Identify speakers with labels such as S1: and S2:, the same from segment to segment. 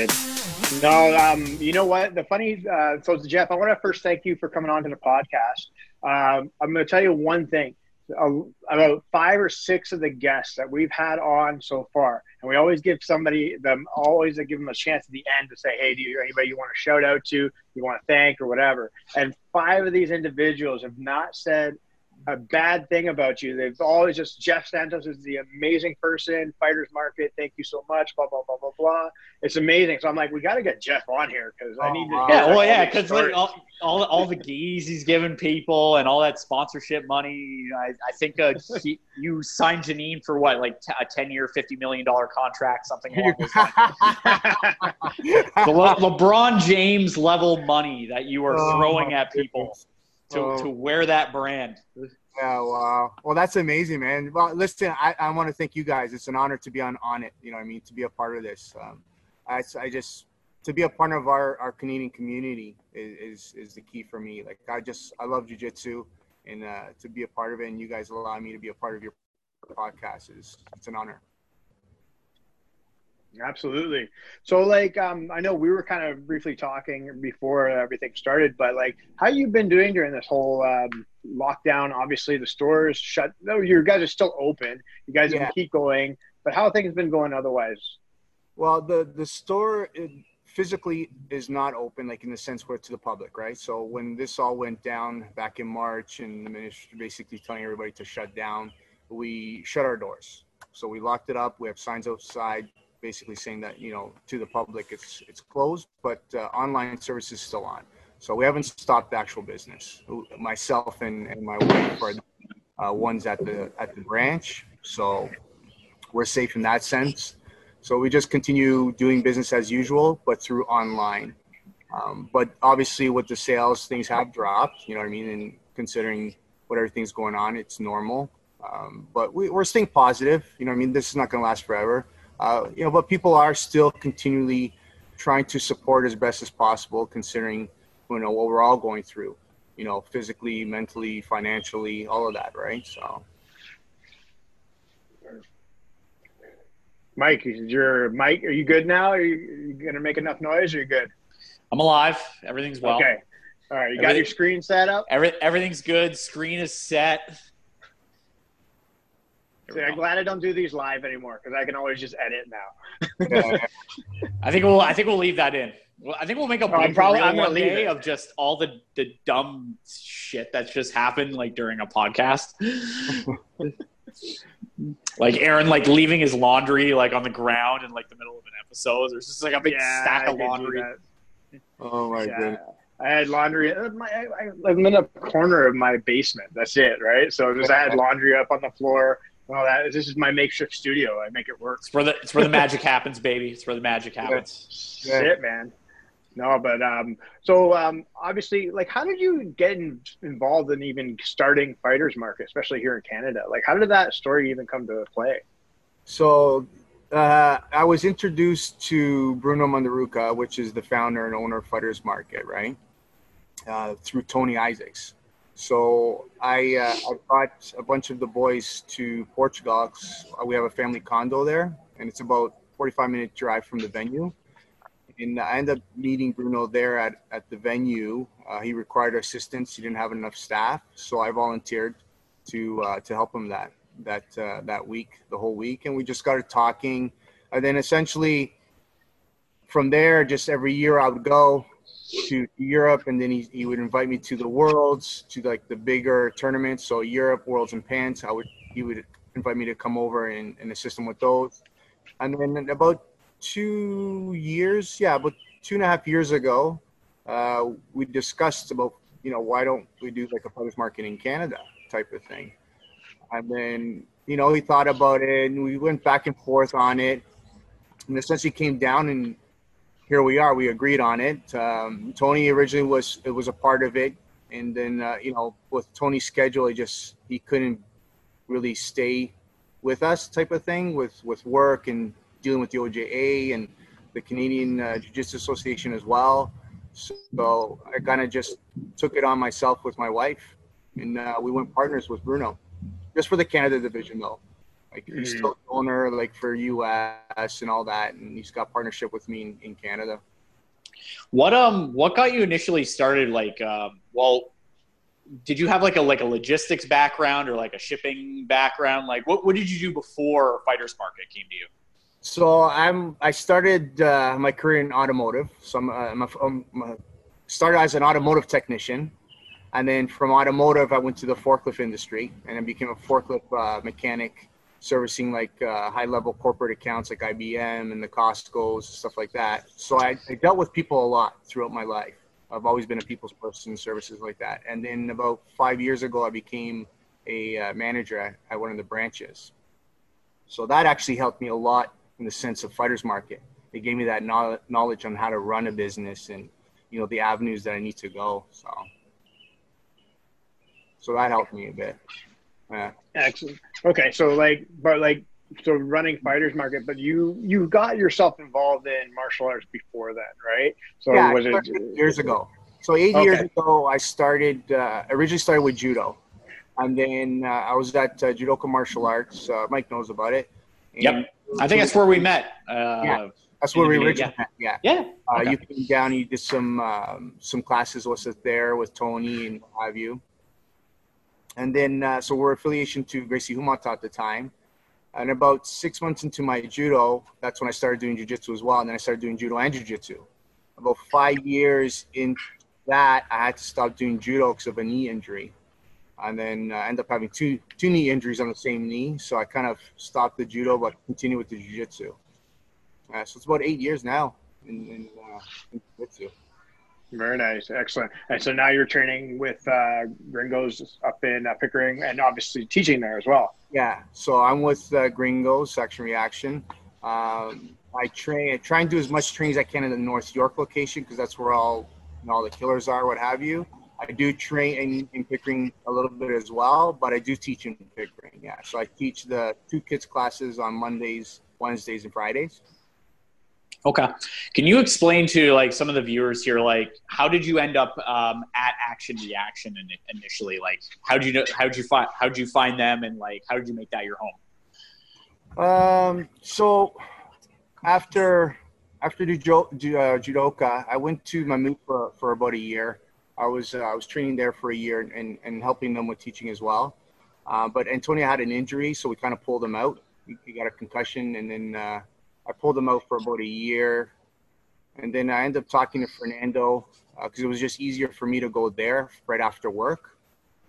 S1: excited. No, um, you know what? The funny, uh, so Jeff, I want to first thank you for coming on to the podcast. Um, I'm going to tell you one thing. Uh, about five or six of the guests that we've had on so far, and we always give somebody them always give them a chance at the end to say, "Hey, do you anybody you want to shout out to, you want to thank, or whatever?" And five of these individuals have not said a bad thing about you. They've always just Jeff Santos is the amazing person, fighters market. Thank you so much. Blah blah blah blah blah. It's amazing. So I'm like, we got to get Jeff on here because I need to.
S2: Oh, yeah, well, yeah, because like all, all all the geese he's giving people and all that sponsorship money. I, I think uh, he, you signed Janine for what, like t- a ten year, fifty million dollar contract, something along those lines. Le- LeBron James level money that you are
S3: Oh,
S2: throwing
S3: my
S2: at people to,
S3: Oh.
S2: to wear that brand.
S3: Yeah, wow. Well, that's amazing, man. Well, listen, I, I want to thank you guys. It's an honor to be on on it. You know, I mean, to be a part of this. Um, I, I just to be a part of our, our Canadian community is, is is the key for me. Like, I just I love jujitsu, and uh, to be a part of it, and you guys allow me to be a part of your podcast is it's an honor.
S1: Absolutely. So, like, um, I know we were kind of briefly talking before everything started, but like, how you been doing during this whole um, lockdown? Obviously, the stores shut. No, your guys are still open. You guys
S3: Yeah.
S1: can keep going, but how things been going otherwise?
S3: Well, the the store it physically is not open, like in the sense where to the public, right? So when this all went down back in March, and the ministry basically telling everybody to shut down, we shut our doors. So we locked it up. We have signs outside, basically saying that you know to the public it's it's closed, but uh, online service is still on. So we haven't stopped the actual business. Myself and, and my wife are uh, ones at the at the branch, so we're safe in that sense. So we just continue doing business as usual, but through online. Um, but obviously, with the sales, things have dropped. You know what I mean? And considering what everything's going on, it's normal. Um, but we, we're staying positive. You know I mean? This is not going to last forever. Uh, you know, but people are still continually trying to support as best as possible, considering you know what we're all going through. You know, physically, mentally, financially, all of that, right? So.
S1: Mike, is your Mike? Are you good now? Are you, are you gonna make enough noise? Or are you good?
S2: I'm alive. Everything's well.
S1: okay. All right. You got your screen set up.
S2: Every, everything's good. Screen is set. There we
S1: See, I'm glad I don't do these live anymore because I can always just edit now.
S2: I think we'll. I think we'll leave that in. Well, I think we'll make a
S1: Oh, probably-
S2: reel
S1: I'm gonna leave
S2: day
S1: it.
S2: of just all the the dumb shit that's just happened like during a podcast. like Aaron like leaving his laundry like on the ground in like the middle of an episode. There's just like a big
S1: Yeah,
S2: stack
S1: I
S2: of laundry.
S3: oh my
S1: Yeah.
S3: goodness.
S1: I had laundry. uh, My, I, I, I'm in a corner of my basement. That's it, right? So just I had laundry up on the floor. Well, that this is my makeshift studio. I make it work.
S2: It's where the it's where the magic happens, baby. It's where the magic happens.
S3: Yeah.
S1: Shit, man. No, but um, so um, obviously, like, how did you get in, involved in even starting fighters market, especially here in Canada? Like, how did that story even come to play?
S3: So uh, I was introduced to Bruno Mandaruca, which is the founder and owner of Fighters Market, right? Uh, through Tony Isaacs. So I uh, I brought a bunch of the boys to Portugal. We have a family condo there, and it's about 45 minute drive from the venue. And I ended up meeting Bruno there at, at the venue. Uh, he required assistance. He didn't have enough staff, so I volunteered to uh, to help him that that uh, that week, the whole week, and we just started talking. And then essentially, from there, just every year I would go to Europe, and then he, he would invite me to the worlds, to like the bigger tournaments. So Europe, Worlds, and Pans. I would he would invite me to come over and, and assist him with those. And then about two years, yeah, about two and a half years ago, uh, we discussed about you know why don't we do like a public market in Canada type of thing. And then, you know, he thought about it and we went back and forth on it. And essentially came down and here we are. We agreed on it. Um, Tony originally was, it was a part of it. And then, uh, you know, with Tony's schedule, he just, he couldn't really stay with us type of thing with, with work and dealing with the OJA and the Canadian uh, Jiu-Jitsu Association as well. So I kind of just took it on myself with my wife and uh, we went partners with Bruno just for the Canada division though. Like he's mm-hmm. still owner like for US and all that, and he's got partnership with me in, in Canada.
S2: What um what got you initially started? Like, um, well, did you have like a like a logistics background or like a shipping background? Like, what what did you do before Fighters Market came to you?
S3: So I'm I started uh, my career in automotive. So I'm, uh, I'm, a, I'm a, started as an automotive technician, and then from automotive I went to the forklift industry and I became a forklift uh, mechanic, servicing like uh, high level corporate accounts like IBM and the Costco's and stuff like that. So I, I dealt with people a lot throughout my life. I've always been a people's person, services like that. And then about five years ago, I became a uh, manager at, at one of the branches. So that actually helped me a lot in the sense of fighters market. It gave me that knowledge on how to run a business and you know the avenues that I need to go. So, so that helped me a bit.
S1: Yeah. Excellent. Okay, so like, but like, so running fighters market, but you you got yourself involved in martial arts before that, right? So
S3: yeah, was it years ago? So eight okay. years ago, I started. Uh, originally started with judo, and then uh, I was at uh, Judoka Martial Arts. Uh, Mike knows about it.
S2: And yep. I think that's where we met.
S3: Uh, yeah, that's where we originally met. Yeah.
S2: Yeah.
S3: Uh, okay. You came down. You did some um, some classes with us there with Tony and what have you. And then, uh, so we're affiliation to Gracie Humaitá at the time. And about six months into my judo, that's when I started doing jujitsu as well. And then I started doing judo and jujitsu. About five years into that, I had to stop doing judo because of a knee injury and then uh, end up having two two knee injuries on the same knee. So I kind of stopped the judo, but continued with the jiu-jitsu. Uh, so it's about eight years now in, in, uh, in.
S1: Very nice, excellent. And so now you're training with uh, Gringos up in uh, Pickering, and obviously teaching there as well.
S3: Yeah, so I'm with uh, Gringos Action Reaction. Um, I train, I try and do as much training as I can in the North York location because that's where all you know, all the killers are, what have you. I do train in, in Pickering a little bit as well, but I do teach in Pickering. Yeah, so I teach the two kids classes on Mondays, Wednesdays, and Fridays.
S2: Okay, can you explain to like some of the viewers here, like how did you end up um, at Action Reaction initially? Like, how did you know? How did you find? How did you find them? And like, how did you make that your
S3: home? Um. So after after judo, uh, judoka, I went to Mammoth for for about a year I was uh, I was training there for a year and, and helping them with teaching as well. Uh, but Antonio had an injury, so we kind of pulled him out. He, he got a concussion, and then uh, I pulled him out for about a year. And then I ended up talking to Fernando because uh, it was just easier for me to go there right after work.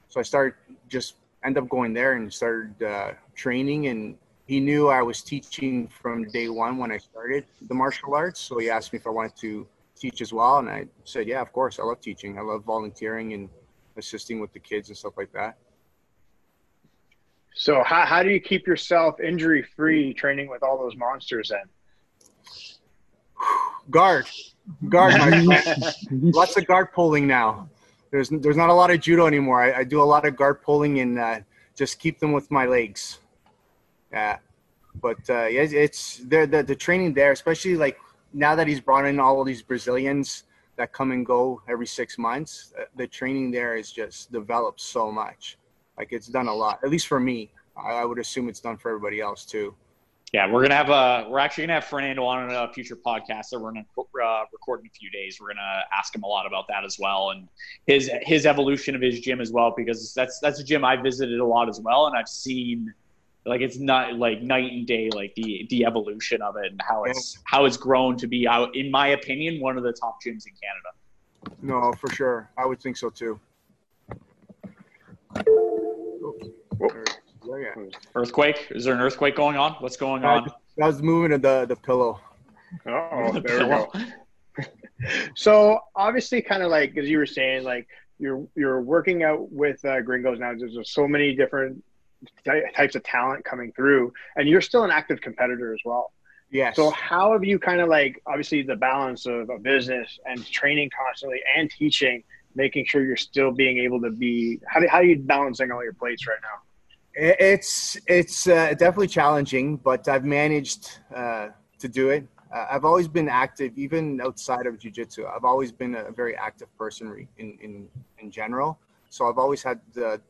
S3: So I started just end up going there and started uh, training. And he knew I was teaching from day one when I started the martial arts. So he asked me if I wanted to teach as well? And I said, yeah, of course. I love teaching. I love volunteering and assisting with the kids and stuff like that.
S1: So how, how do you keep yourself injury free training with all those monsters then?
S3: Guard, guard. Lots of guard pulling now. There's there's not a lot of judo anymore. I, I do a lot of guard pulling and uh, just keep them with my legs. Yeah, but uh, yeah, it's the, the the training there, especially like now that he's brought in all of these Brazilians that come and go every six months, uh, the training there is just developed so much. Like it's done a lot, at least for me. I would assume it's done for everybody else too.
S2: Yeah, we're gonna have a. We're actually gonna have Fernando on a future podcast that we're gonna uh, record in a few days. We're gonna ask him a lot about that as well, and his his evolution of his gym as well, because that's that's a gym I visited a lot as well, and I've seen like it's not like night and day like the the evolution of it and how it's how it's grown to be out in my opinion one of the top gyms in canada
S3: no for sure i would think so too
S2: earthquake? Is there an earthquake going on? What's going on?
S3: I was moving the the pillow.
S1: Oh the there pillow. we go. so obviously kind of like as you were saying like you're you're working out with uh, gringos now. There's just so many different types of talent coming through, and you're still an active competitor as well.
S3: Yes.
S1: So how have you kind of like obviously the balance of a business and training constantly and teaching, making sure you're still being able to be how do, how are you balancing all your plates right now?
S3: It's it's uh, definitely challenging, but I've managed uh, to do it. Uh, I've always been active, even outside of jujitsu. I've always been a very active person in in in general. So I've always had the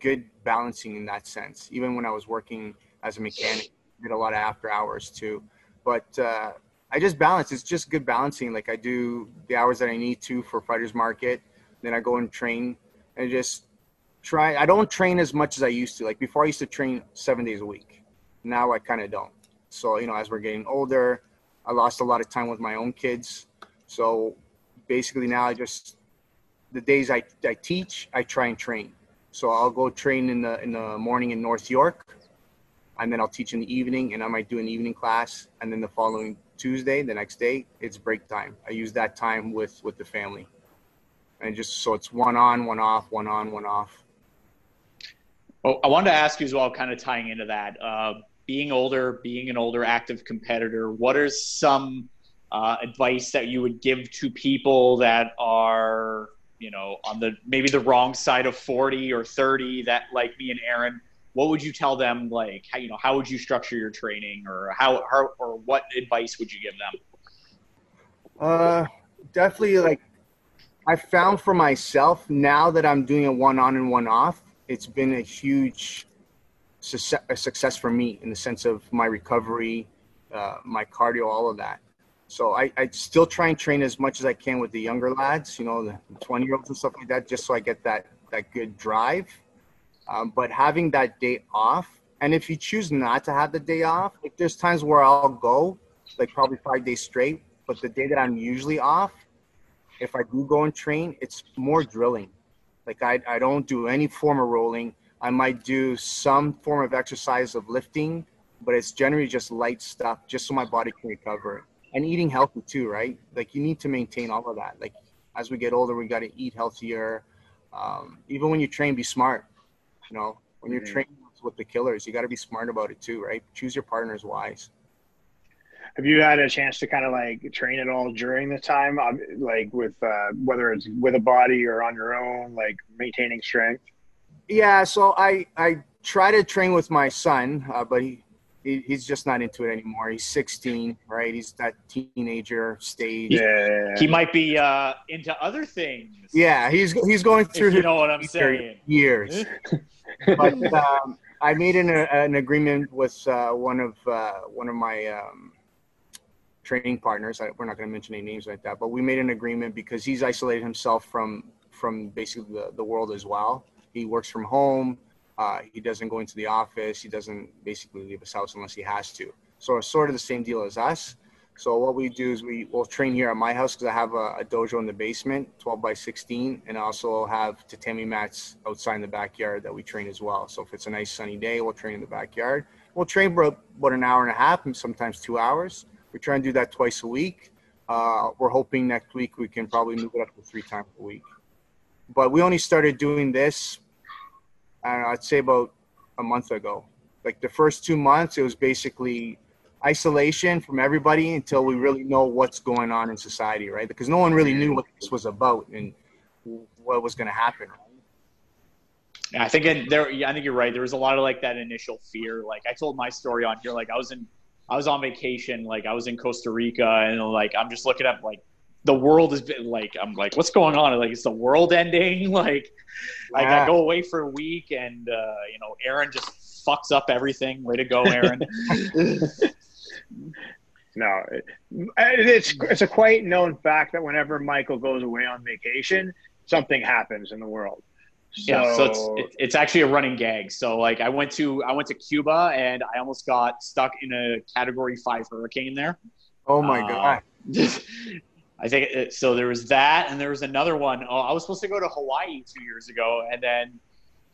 S3: good balancing in that sense. Even when I was working as a mechanic. Did a lot of after hours too, but uh, I just balance. It's just good balancing. Like I do the hours that I need to for fighters market, then I go and train and just try. I don't train as much as I used to. Like before, I used to train seven days a week. Now I kind of don't. So you know, as we're getting older, I lost a lot of time with my own kids. So basically now I just the days I, I teach, I try and train. So I'll go train in the in the morning in North York, and then I'll teach in the evening, and I might do an evening class, and then the following Tuesday, the next day, it's break time. I use that time with with the family, and just so it's one on, one off, one on, one off.
S2: Well, I wanted to ask you as well, kind of tying into that. Uh, being older, being an older active competitor, what are some uh, advice that you would give to people that are, you know, on the maybe the wrong side of 40 or 30 that like me and Aaron? What would you tell them? Like, how, you know, how would you structure your training, or how, how or what advice would you give them?
S3: Uh, definitely like I found for myself now that I'm doing a one on and one off, it's been a huge a success for me in the sense of my recovery, uh, my cardio, all of that. So I, I still try and train as much as I can with the younger lads, you know, the 20 year olds and stuff like that, just so I get that, that good drive. Um, but having that day off, and if you choose not to have the day off, like there's times where I'll go like probably five days straight, but the day that I'm usually off, if I do go and train, it's more drilling. Like I, I don't do any form of rolling. I might do some form of exercise of lifting, but it's generally just light stuff just so my body can recover. And eating healthy too, right? Like you need to maintain all of that. Like as we get older, we got to eat healthier. Um, even when you train, be smart. You know, when you're mm-hmm. training with the killers, you got to be smart about it too, right? Choose your partners wise.
S1: Have you had a chance to kind of like train it all during the time, um, like with uh, whether it's with a body or on your own, like maintaining strength?
S3: Yeah, so I I try to train with my son, uh, but he, he, he's just not into it anymore. He's 16, right? He's that teenager stage.
S2: Yeah, he might be uh, into other things.
S3: Yeah, he's he's going through.
S2: you know what I'm saying?
S3: Years. but um, I made an, an agreement with uh, one of uh, one of my um, training partners. I, we're not going to mention any names like that, but we made an agreement because he's isolated himself from from basically the, the world as well he works from home. Uh, he doesn't go into the office. He doesn't basically leave his house unless he has to. So it's sort of the same deal as us. So what we do is we will train here at my house because I have a, a, dojo in the basement, 12 by 16, and I also have tatami mats outside in the backyard that we train as well. So if it's a nice sunny day, we'll train in the backyard. We'll train for about an hour and a half and sometimes two hours. We try and do that twice a week. Uh, we're hoping next week we can probably move it up to three times a week. But we only started doing this Uh, I'd say about a month ago. Like the first two months, it was basically isolation from everybody until we really know what's going on in society, right? Because no one really knew what this was about and what was going to happen.
S2: Yeah, I think there. I think you're right. There was a lot of like that initial fear. Like I told my story on here. Like I was in, I was on vacation. Like I was in Costa Rica, and like I'm just looking at like the world has been like I'm like what's going on like is the world ending like like I go away for a week and uh, you know Aaron just fucks up everything way to go Aaron
S1: no it's it's a quite known fact that whenever Michael goes away on vacation something happens in the world
S2: so, yeah, so it's it's actually a running gag. So like I went to I went to Cuba and I almost got stuck in a Category Five hurricane there.
S3: Oh my uh, god!
S2: I think it, so. There was that, and there was another one. Oh, I was supposed to go to Hawaii two years ago, and then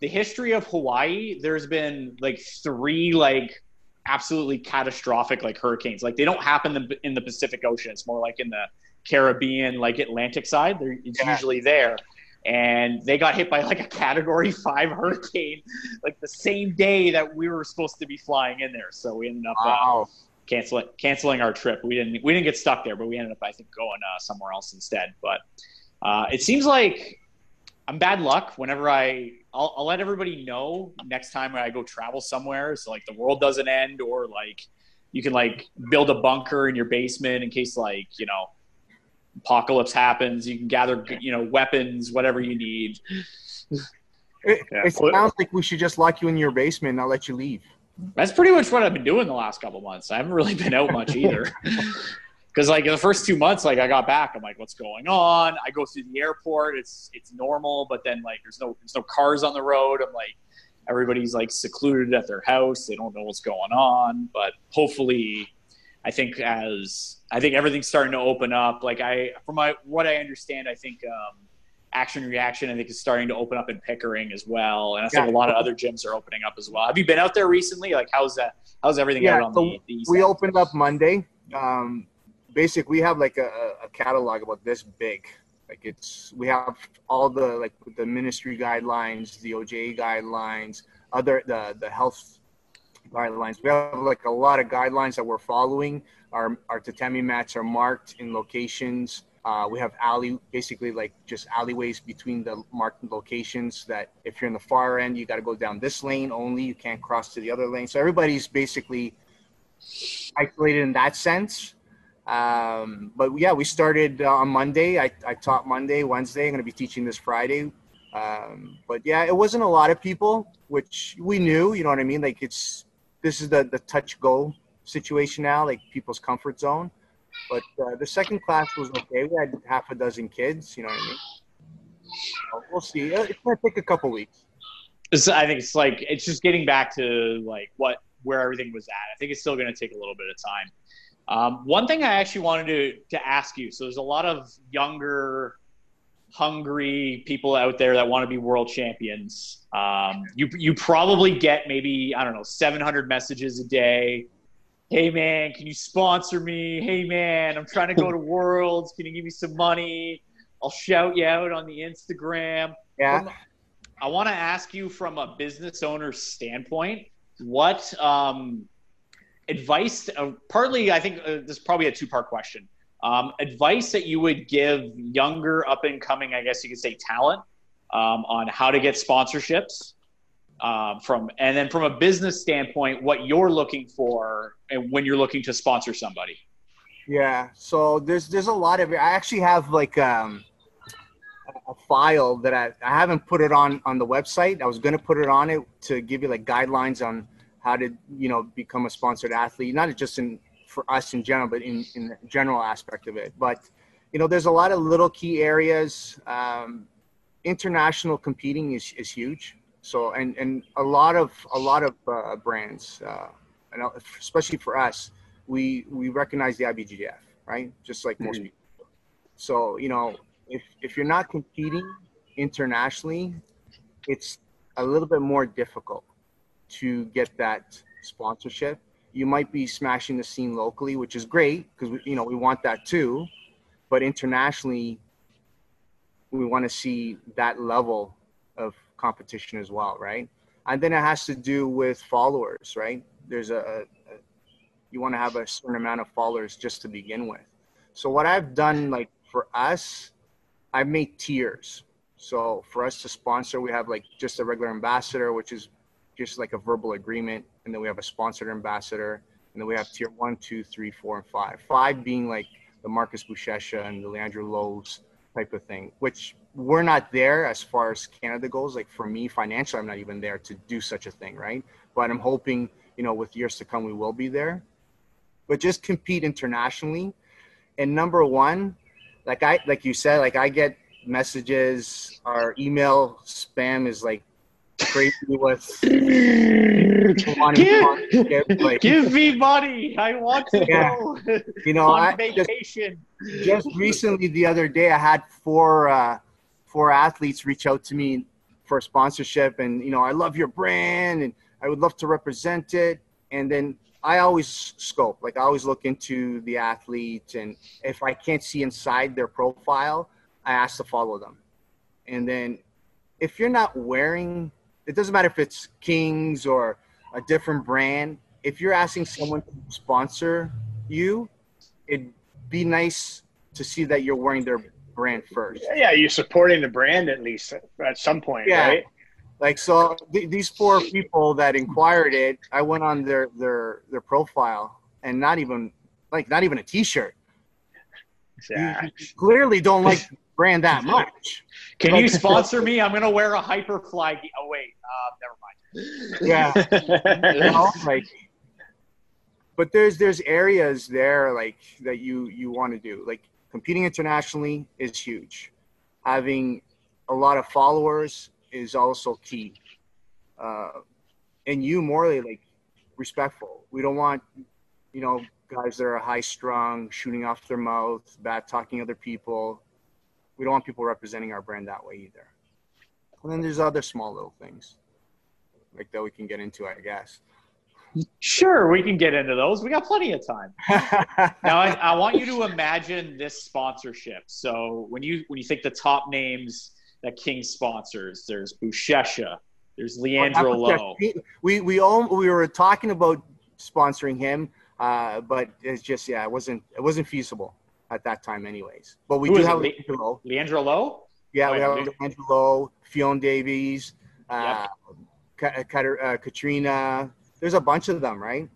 S2: the history of Hawaii. There's been like three like absolutely catastrophic like hurricanes. Like they don't happen in the Pacific Ocean. It's more like in the Caribbean, like Atlantic side. They're, it's yeah. usually there. And they got hit by like a Category Five hurricane, like the same day that we were supposed to be flying in there. So we ended up. Uh, wow. Uh, canceling canceling our trip. We didn't we didn't get stuck there, but we ended up I think going uh, somewhere else instead. But uh, it seems like I'm bad luck whenever I I'll, I'll, let everybody know next time I go travel somewhere, so like the world doesn't end, or like you can like build a bunker in your basement in case like you know apocalypse happens. You can gather you know weapons, whatever you need.
S3: It, yeah. it sounds like we should just lock you in your basement and not let you leave.
S2: That's pretty much what I've been doing the last couple months. I haven't really been out much either. Because like the first two months, like I got back, I'm like, what's going on? I go through the airport, it's it's normal, but then like there's no there's no cars on the road. I'm like, everybody's like secluded at their house. They don't know what's going on. But hopefully, I think as I think everything's starting to open up. Like I, from my what I understand, I think um, Action Reaction, I think is starting to open up in Pickering as well, and I think yeah. a lot of other gyms are opening up as well. Have you been out there recently? Like how's that? How's everything yeah, out on so the, the
S3: We opened up Monday. Um, basically, we have like a, a catalog about this big. Like it's we have all the like the ministry guidelines, the OJ guidelines, other the the health guidelines. We have like a lot of guidelines that we're following. Our our tatami mats are marked in locations. Uh, we have alley, basically like just alleyways between the marked locations. That if you're in the far end, you got to go down this lane only. You can't cross to the other lane. So everybody's basically isolated in that sense. Um, but yeah, we started uh, on Monday. I, I taught Monday, Wednesday. I'm going to be teaching this Friday. Um, but yeah, it wasn't a lot of people, which we knew. You know what I mean? Like it's this is the the touch go situation now, like people's comfort zone. But uh, the second class was okay. We had half a dozen kids. You know what I mean? So we'll see. Uh, it's gonna take a couple weeks.
S2: I think it's like it's just getting back to like what where everything was at. I think it's still to take a little bit of time. Um, one thing I actually wanted to to ask you. So there's a lot of younger, hungry people out there that want to be world champions. Um, you you probably get maybe I don't know 700 messages a day hey man, can you sponsor me? Hey man, I'm trying to go to Worlds. Can you give me some money? I'll shout you out on the Instagram.
S3: Yeah. From,
S2: I want to ask you from a business owner's standpoint, what um, advice? Uh, partly, I think uh, this is probably a two part question. Um, advice that you would give younger, up and coming, I guess you could say, talent um, on how to get sponsorships um, from and then from a business standpoint what you're looking for and when you're looking to sponsor somebody.
S3: Yeah so there's there's a lot of it. I actually have like um, a file that I, I haven't put it on on the website. I was going to put it on it to give you like guidelines on how to you know become a sponsored athlete not just in for us in general but in in the general aspect of it. But you know there's a lot of little key areas. Um, international competing is, is huge so and and a lot of a lot of uh, brands, uh, and especially for us, we we recognize the IBJJF, right? Just like most mm-hmm. people. So you know, if if you're not competing internationally, it's a little bit more difficult to get that sponsorship. You might be smashing the scene locally, which is great because you know we want that too, but internationally, we want to see that level of competition as well, right? And then it has to do with followers, right? There's a, a you want to have a certain amount of followers just to begin with. So what I've done, like for us, I've made tiers. So for us to sponsor, we have like just a regular ambassador, which is just like a verbal agreement, and then we have a sponsored ambassador, and then we have tier one, two, three, four, and five. Five being like the Marcus Buchecha and the Leandro Lo's type of thing, which we're not there as far as Canada goes. Like for me, financially, I'm not even there to do such a thing, right? But I'm hoping, you know, with years to come, we will be there. But just compete internationally. And number one, like I, like you said, like I get messages. Our email spam is like crazy with
S2: give, like, give me money. I want to yeah. go.
S3: You know, on I vacation. Just, just recently, the other day, I had four. Uh, four athletes reach out to me for sponsorship and you know i love your brand and i would love to represent it. And then i always scope like i always look into the athlete and if i can't see inside their profile i ask to follow them. And then if you're not wearing it doesn't matter if it's kings or a different brand if you're asking someone to sponsor you it'd be nice to see that you're wearing their brand first.
S1: Yeah, you're supporting the brand at least at some point, yeah. right?
S3: Like so, th- these four people that inquired it, I went on their their their profile, and not even like not even a T-shirt. You, you clearly don't like brand that much.
S2: Can you sponsor me? I'm gonna wear a Hyperfly. Oh wait, uh,
S3: never mind. Yeah, you know, like, but there's there's areas there like that you you want to do. Like competing internationally is huge. Having a lot of followers is also key. Uh, and you morally like respectful. We don't want, you know, guys that are high strung, shooting off their mouth, bad talking other people. We don't want people representing our brand that way either. And then there's other small little things like that we can get into, I guess.
S2: Sure, we can get into those. We got plenty of time. now, I, I, want you to imagine this sponsorship. So, when you when you think the top names that King sponsors, there's Buchecha, there's Leandro Lo.
S3: We we all we were talking about sponsoring him, uh, but it's just yeah, it wasn't it wasn't feasible at that time, anyways. But we Who do have Le- Leandro
S2: Lo. Leandro Lo.
S3: Yeah, oh, we have Leandro Lo, Ffion Davies, uh, yep. uh, Katrina. There's a bunch of them, right?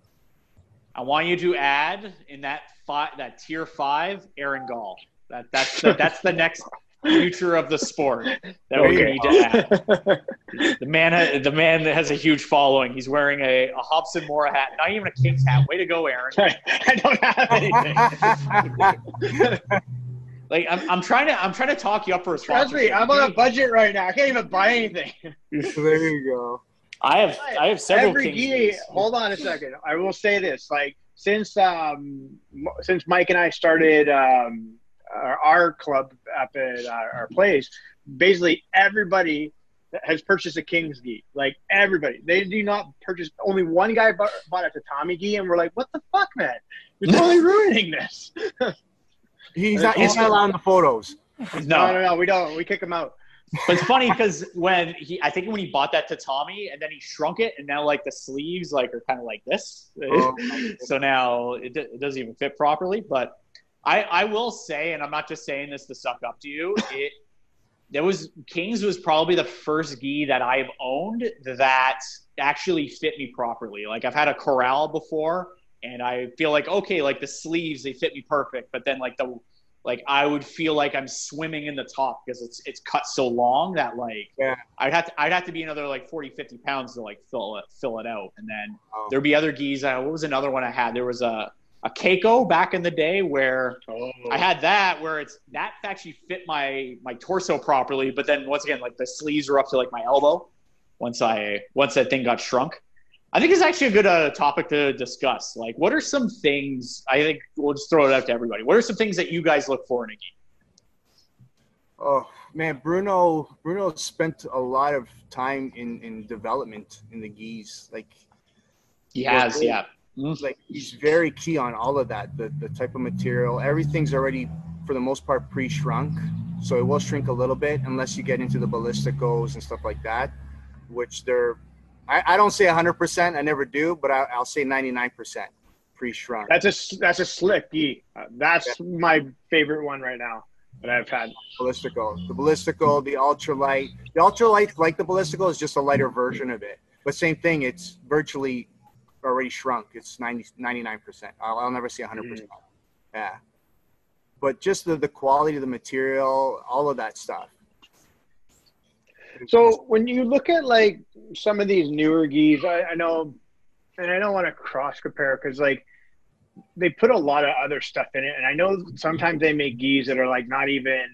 S2: I want you to add in that five, that tier five, Aaron Gall. That that's the, that's the next future of the sport that we need to add. The man, the man that has a huge following. He's wearing a, a Hobson Mora hat, not even a King's hat. Way to go, Aaron!
S1: I don't have
S2: anything. like I'm, I'm trying to, I'm trying to talk you up for a
S1: Trust me, I'm on a budget right now. I can't even buy anything.
S3: there you go.
S2: I have, I have several.
S1: Every Kings hold on a second. I will say this: like since um since Mike and I started um our, our club up at our, our place, basically everybody has purchased a King's gi. Like everybody, they do not purchase. Only one guy bought, bought a tatami gi, and we're like, "What the fuck, man? You're totally ruining this."
S3: he's not. He's not allowed in the photos.
S1: No. no, no, no. We don't. We kick him out.
S2: But it's funny because when he, I think when he bought that tatami and then he shrunk it, and now like the sleeves like are kind of like this. Oh, so now it, it doesn't even fit properly. But I, I will say, and I'm not just saying this to suck up to you, it there was Kings was probably the first gi that I've owned that actually fit me properly. Like I've had a Koral before, and I feel like okay, like the sleeves they fit me perfect, but then like the like I would feel like I'm swimming in the top because it's it's cut so long that like yeah. I'd have to I'd have to be another like 40 50 pounds to like fill it fill it out and then oh. there'd be other geese Uh, what was another one I had? There was a a Keiko back in the day where oh. I had that where it's that actually fit my my torso properly, but then once again like the sleeves were up to like my elbow once I once that thing got shrunk. I think it's actually a good uh, topic to discuss. Like, what are some things? I think we'll just throw it out to everybody. What are some things that you guys look for in a game?
S3: Oh man, Bruno Bruno spent a lot of time in in development in the geese. Like
S2: he has, yeah.
S3: Mm-hmm. like he's very key on all of that the, the type of material everything's already for the most part pre-shrunk so it will shrink a little bit unless you get into the ballisticos and stuff like that which they're i, I don't say 100% i never do but I, will say 99% pre-shrunk
S1: that's a that's a slick gi uh, that's yeah. my favorite one right now that i've had
S3: ballistico the ballistico the ultralight the ultralight like the ballistico is just a lighter version of it but same thing it's virtually already shrunk. It's 90, 99%. I'll, I'll never see 100%. Mm. Yeah. But just the, the quality of the material, all of that stuff.
S1: So when you look at like some of these newer gis, I, I know, and I don't want to cross compare because like they put a lot of other stuff in it, and I know sometimes they make gis that are like not even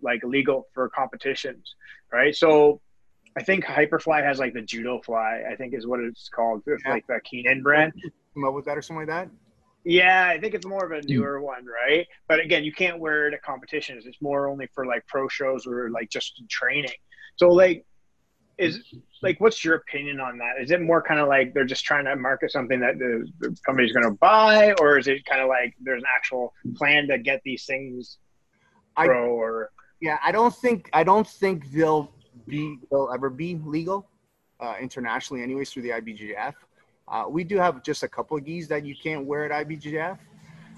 S1: like legal for competitions, right? So I think Hyperfly has like the Judo Fly. I think is what it's called. It's yeah. like the Keenan brand.
S3: Come up with that or something like that.
S1: Yeah, I think it's more of a newer mm. one, right? But again, you can't wear it at competitions. It's more only for like pro shows or like just training. So like, is like, what's your opinion on that? Is it more kind of like they're just trying to market something that the, the company's going to buy, or is it kind of like there's an actual plan to get these things pro? I, or
S3: yeah, I don't think I don't think they'll be they'll ever be legal uh, internationally, anyways, through the IBJJF. Uh, we do have just a couple of gis that you can't wear at IBJJF.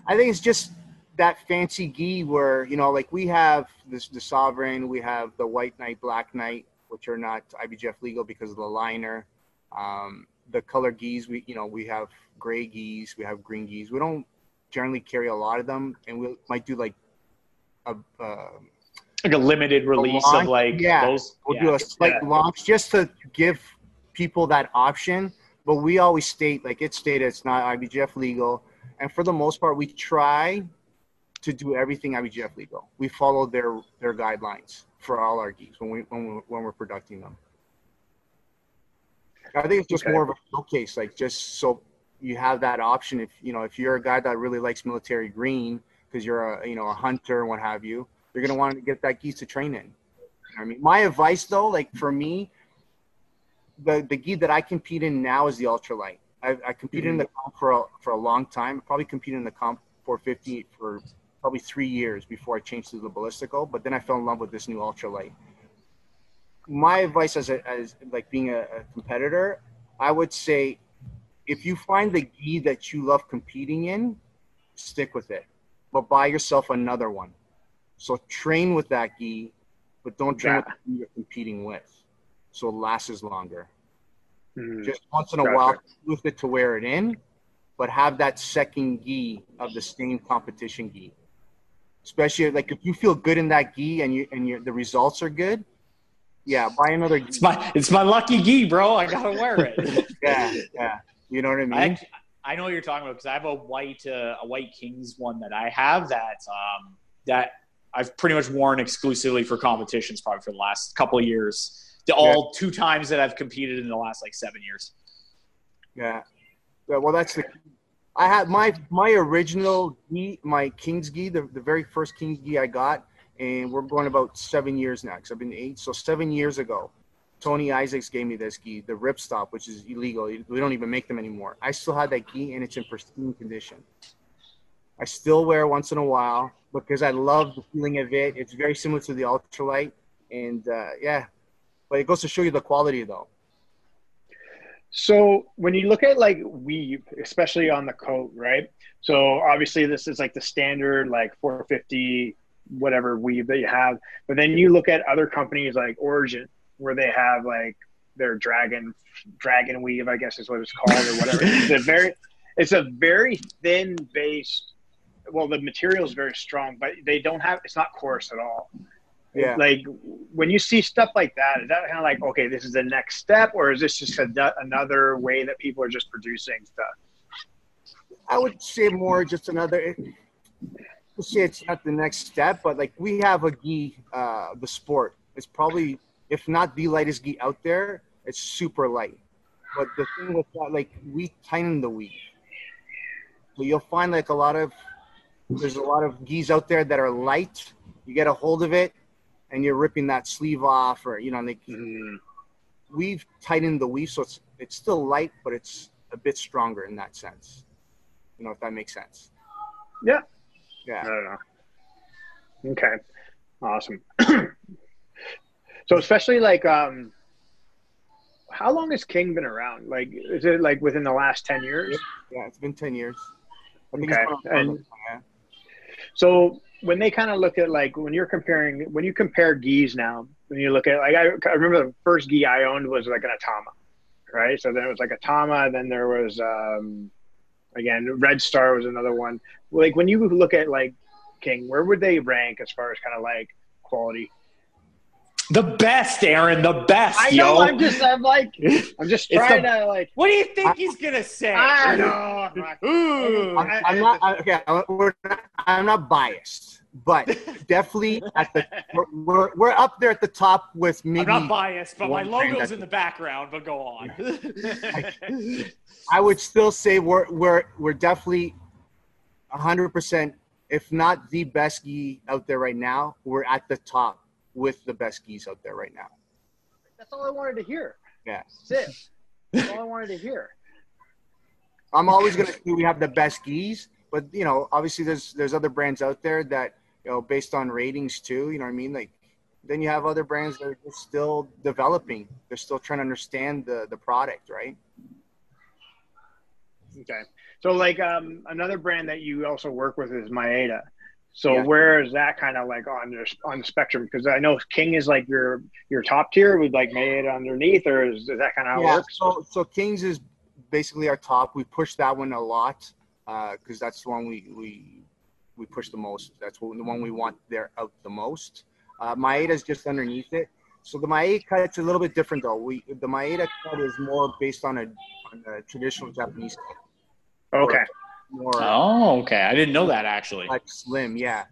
S3: I think it's just that fancy gi where you know, like we have this the Sovereign, we have the White Knight, Black Knight, which are not IBJJF legal because of the liner. Um, the color gis, we you know we have gray gis, we have green gis. We don't generally carry a lot of them, and we might do like a. Uh,
S2: like a limited release launch, of like
S3: yeah,
S2: those.
S3: We'll yeah. do a slight yeah. launch just to give people that option. But we always state, like it's stated, it's not IBJJF legal. And for the most part, we try to do everything IBJJF legal. We follow their their guidelines for all our geese when we when we when we're producing them. I think it's just okay. more of a showcase, like just so you have that option. If you know, if you're a guy that really likes military green because you're a you know a hunter and what have you, you're gonna want to get that geese to train in. I mean, my advice though, like for me, the the gi that I compete in now is the ultralight. I, I competed mm-hmm. in the comp for a, for a long time. Probably competed in the comp 450 for probably three years before I changed to the ballistico. But then I fell in love with this new ultralight. My advice as a, as like being a, a competitor, I would say, if you find the gi that you love competing in, stick with it, but buy yourself another one. So train with that gi, but don't train yeah. with the gi you're competing with so it lasts longer. Mm-hmm. Just once in a gotcha. while, move it to wear it in, but have that second gi of the same competition gi. Especially like if you feel good in that gi and you and your the results are good, yeah, buy another.
S2: Gi. It's my it's my lucky gi, bro. I gotta wear it.
S3: yeah, yeah. You know what I mean?
S2: I, I know what you're talking about because I have a white uh, a white Kings one that I have that um, that I've pretty much worn exclusively for competitions probably for the last couple of years the all yeah. two times that I've competed in the last like seven years.
S3: Yeah. yeah well, that's the. I had my my original gi, my King's gi, the, the very first King's gi I got, and we're going about seven years now because I've been eight. So seven years ago, Tony Isaacs gave me this gi, the ripstop, which is illegal. We don't even make them anymore. I still have that gi, and it's in pristine condition. I still wear once in a while because I love the feeling of it. It's very similar to the ultralight, and uh, yeah, but it goes to show you the quality though.
S1: So when you look at like weave, especially on the coat, right? So obviously this is like the standard like 450 whatever weave that you have, but then you look at other companies like Origin where they have like their dragon dragon weave, I guess is what it's called or whatever. it's a very it's a very thin base. Well, the material is very strong, but they don't have it's not coarse at all. Yeah. Like when you see stuff like that, is that kind of like, okay, this is the next step, or is this just a, another way that people are just producing stuff?
S3: I would say more just another. Let's say it's not the next step, but like we have a gi, uh, the sport. It's probably, if not the lightest gi out there, it's super light. But the thing with that, like we tighten the weave. So you'll find like a lot of, there's a lot of gis out there that are light. You get a hold of it, and you're ripping that sleeve off or you know like mm-hmm. we've tightened the weave so it's it's still light but it's a bit stronger in that sense. You know if that makes sense.
S1: Yeah.
S3: Yeah.
S1: I don't know. Okay. Awesome. So especially like um how long has king been around? Like is it like within the last 10 years?
S3: Yeah it's been 10 years.
S1: Okay and, so when they kind of look at like when you're comparing when you compare gis now when you look at like I, I remember the first gi I owned was like an Atama, right? So then it was like Atama, then there was um, again Red Star was another one. Like when you look at like King, where would they rank as far as kind of like quality?
S2: The best, Aaron. The best.
S1: I know. Yo. I'm just. I'm like. I'm just trying the, to like.
S2: What do you think I, he's gonna say? I
S1: know.
S3: Ooh, I'm, I'm not. I, okay, not, I'm not biased, but definitely at the. We're, we're, we're, up there at the top with me.
S2: I'm not biased, but my logo's in the background. But go on.
S3: I, I would still say we're we're we're definitely 100 percent, if not the best gi out there right now. We're at the top with the best gis out there right now.
S1: That's all I wanted to hear.
S3: Yeah.
S1: That's it. That's all I wanted to hear.
S3: I'm always gonna say we have the best gis, but you know, obviously there's there's other brands out there that you know based on ratings too. You know what I mean? Like then you have other brands that are still developing. They're still trying to understand the the product, right?
S1: Okay. So like um, another brand that you also work with is Maeda. So yeah. where is that kind of like on the on the spectrum? Because I know King is like your your top tier with like Maeda underneath, or is, is that kind of how yeah, it works?
S3: So so Kings is basically our top. We push that one a lot because uh, that's the one we we we push the most. That's what, the one we want there out the most. Uh, Maeda is just underneath it. So the Maeda cut's a little bit different though. We the Maeda cut is more based on a, on a traditional Japanese cut.
S1: Okay.
S2: More, oh, okay. I didn't know that actually.
S3: Like slim, yeah.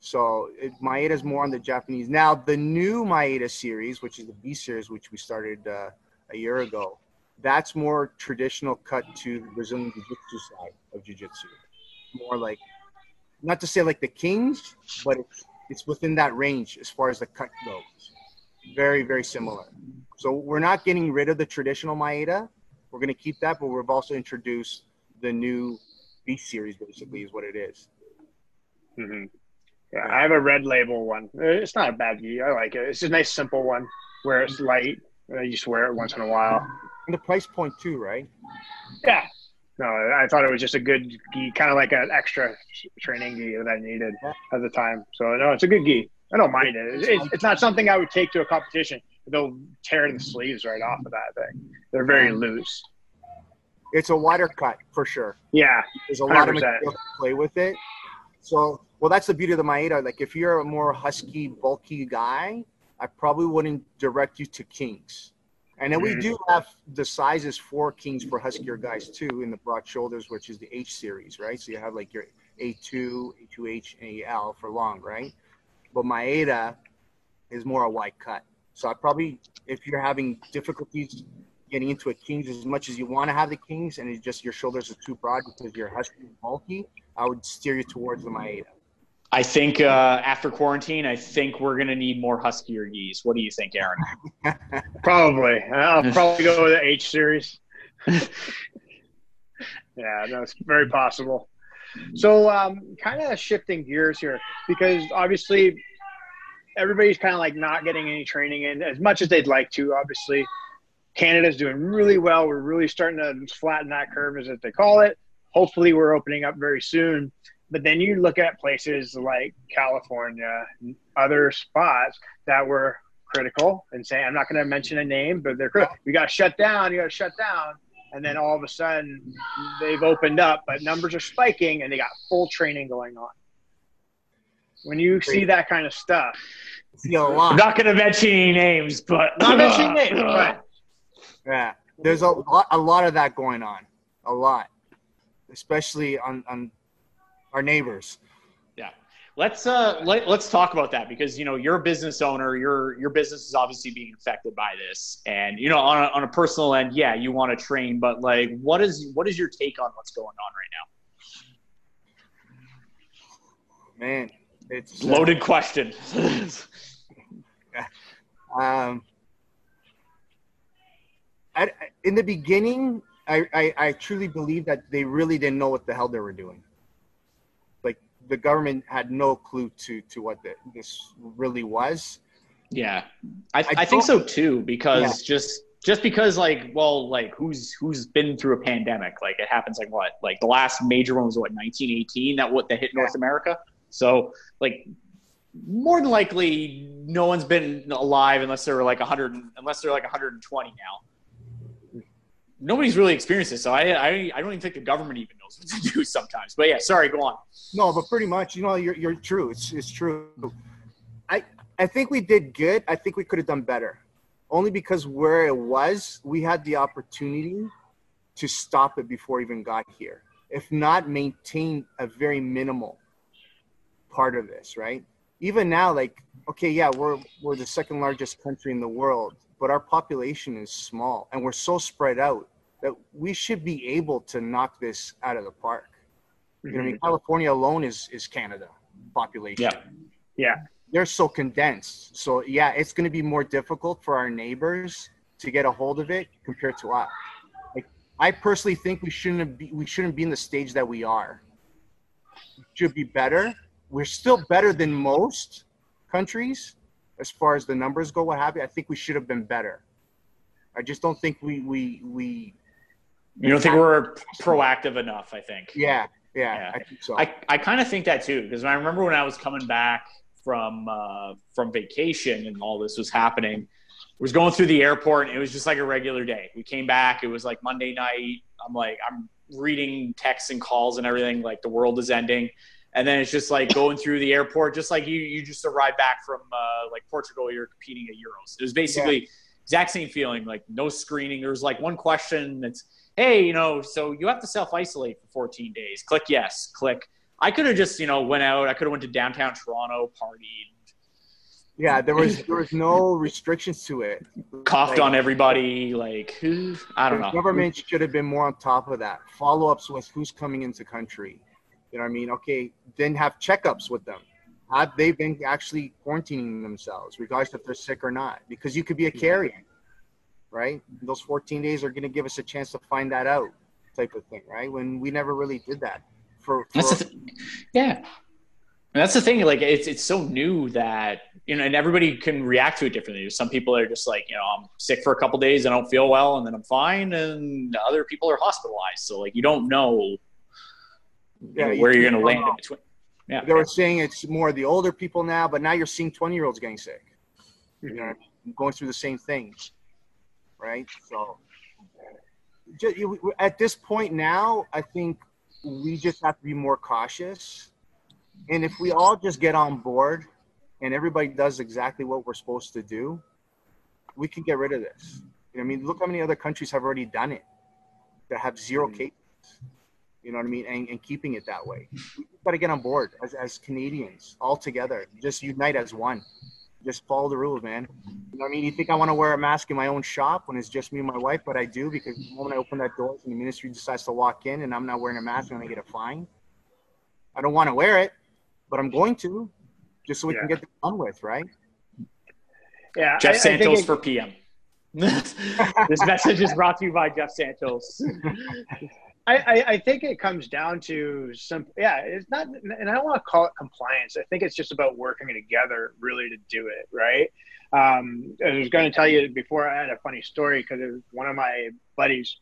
S3: So it, Maeda is more on the Japanese. Now the new Maeda series, which is the B series, which we started uh, a year ago, that's more traditional cut to the Brazilian Jiu-Jitsu side of Jiu-Jitsu. More like, not to say like the Kings, but it's, it's within that range as far as the cut goes. Very, very similar. So we're not getting rid of the traditional Maeda. We're going to keep that, but we've also introduced the new B series, basically, is what it is.
S1: Mm-hmm. Yeah, I have a red label one. It's not a bad gi. I like it. It's a nice, simple one where it's light. You just wear it once in a while.
S3: And the price point too, right?
S1: Yeah. No, I thought it was just a good gi, kind of like an extra training gi that I needed at the time. So no, it's a good gi. I don't mind it. It's, it's not something I would take to a competition. They'll tear the sleeves right off of that thing. They're very loose.
S3: It's a wider cut for sure.
S1: Yeah,
S3: there's a 100%. lot of material to play with it. So, well, that's the beauty of the Maeda. Like, if you're a more husky, bulky guy, I probably wouldn't direct you to Kings and then we mm-hmm. do have the sizes for Kings for Huskier guys too in the broad shoulders, which is the H series, right? So you have like your A2, A2H, and AL for long, right? But Maeda is more a wide cut. So I probably, if you're having difficulties getting into a Kings as much as you want to have the Kings and it's just your shoulders are too broad because you're husky and bulky, I would steer you towards the Maeda.
S2: I think uh, after quarantine, I think we're going to need more Huskier gis. What do you think, Aaron?
S1: probably. I'll probably go with the H series. yeah, that's very possible. So, um, kind of shifting gears here because obviously everybody's kind of like not getting any training in as much as they'd like to. Obviously, Canada's doing really well. We're really starting to flatten that curve, as they call it. Hopefully, we're opening up very soon. But then you look at places like California, other spots that were critical and saying, I'm not going to mention a name, but they're critical. You got to shut down. You got to shut down. And then all of a sudden they've opened up, but numbers are spiking and they got full training going on. When you see that kind of stuff,
S2: I'm not going to mention any names, but
S1: not mentioning names, but
S3: yeah, there's a lot, a lot of that going on, a lot, especially on on our neighbors.
S2: Yeah. Let's uh let, let's talk about that because you know you're a business owner. Your your business is obviously being affected by this. And you know on a, on a personal end yeah you want to train but like what is what is your take on what's going on
S3: right now? Man it's
S2: uh, loaded uh, question.
S3: Um I, in the beginning I, I, I truly believe that they really didn't know what the hell they were doing Like the government had no clue to to what the, this really was.
S2: Yeah, I, I, I think so too. Because yeah. just just because like well like who's who's been through a pandemic like it happens like what like the last major one was what 1918 that what that hit North America. So like more than likely no one's been alive unless they're like 100 unless they're like 120 now nobody's really experienced this, so I, I I don't even think the government even knows what to do sometimes. But yeah, sorry, go on.
S3: No, but pretty much, you know, you're you're true. It's it's true. I I think we did good. I think we could have done better, only because where it was, we had the opportunity to stop it before even got here. If not, maintain a very minimal part of this, right? Even now, like, okay, yeah, we're we're the second largest country in the world but our population is small and we're so spread out that we should be able to knock this out of the park. You know, I mean, mm-hmm. California alone is is Canada population.
S2: Yeah,
S1: yeah,
S3: they're so condensed. So yeah, it's going to be more difficult for our neighbors to get a hold of it compared to us. Like, I personally think we shouldn't be we shouldn't be in the stage that we are. We should be better. We're still better than most countries, as far as the numbers go, what have you. I think we should have been better. I just don't think we we we.
S2: You don't think we're proactive enough? I think.
S3: Yeah, yeah, yeah. I think so.
S2: I, I kind of think that too because I remember when I was coming back from uh, from vacation and all this was happening. was going through the airport and it was just like a regular day. We came back. It was like Monday night. I'm like I'm reading texts and calls and everything like the world is ending and then it's just like going through the airport, just like you you just arrived back from uh, like Portugal, you're competing at Euros. It was basically yeah. exact same feeling, like no screening. There was like one question that's, hey, you know, so you have to self isolate for 14 days. Click yes, click. I could have just you know went out. I could have went to downtown Toronto, partied.
S3: Yeah, there was there was no restrictions to it.
S2: Coughed like, on everybody, like who I don't know.
S3: Government should have been more on top of that. Follow ups with who's coming into country you know what I mean? Okay, then have checkups with them. Have they been actually quarantining themselves, regardless if they're sick or not? Because you could be a carrier, right? Those 14 days are going to give us a chance to find that out, type of thing, right? When we never really did that. For, for
S2: that's the th- yeah, and that's the thing. Like it's it's so new that you know, and everybody can react to it differently. Some people are just like, you know, I'm sick for a couple days, I don't feel well, and then I'm fine, and other people are hospitalized. So like, you don't know yeah, where you, are going to land in between.
S3: Yeah, they were saying it's more the older people now, but now you're seeing 20 year olds getting sick. You know, going through the same things, right? So, just, at this point now, I think we just have to be more cautious. And if we all just get on board and everybody does exactly what we're supposed to do, we can get rid of this. You know, I mean, look how many other countries have already done it that have 0 mm-hmm. cases. You know what I mean? And, and keeping it that way. We've got to get on board as, as Canadians all together. Just unite as one. Just follow the rules, man. You know what I mean? You think I want to wear a mask in my own shop when it's just me and my wife, but I do because the moment I open that door and the ministry decides to walk in and I'm not wearing a mask, I'm going to get a fine. I don't want to wear it, but I'm going to just so we yeah. can get it done with, right?
S2: Yeah. Jeff I, Santos I it, for PM. this message is brought to you by Jeff Santos.
S1: I, I, think it comes down to some yeah it's not and i don't want to call it compliance. I think it's just about working together really to do it right? Um, i was going to tell you before i had a funny story because one of my buddies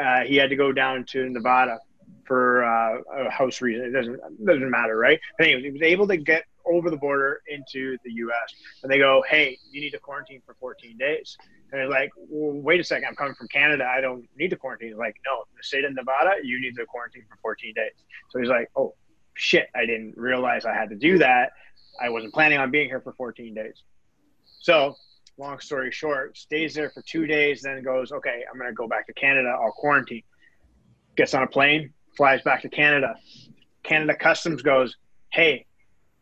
S1: uh, he had to go down to nevada for uh, a house reason. It doesn't doesn't matter right? But anyway, he was able to get over the border into the us and they go hey you need to quarantine for 14 days and they're like, well, wait a second, I'm coming from Canada. I don't need to quarantine. Like, no, the state of Nevada, you need to quarantine for 14 days. So he's like, oh, shit, I didn't realize I had to do that. I wasn't planning on being here for 14 days. So, long story short, stays there for two days, then goes, okay, I'm going to go back to Canada. I'll quarantine. Gets on a plane, flies back to Canada. Canada Customs goes, hey,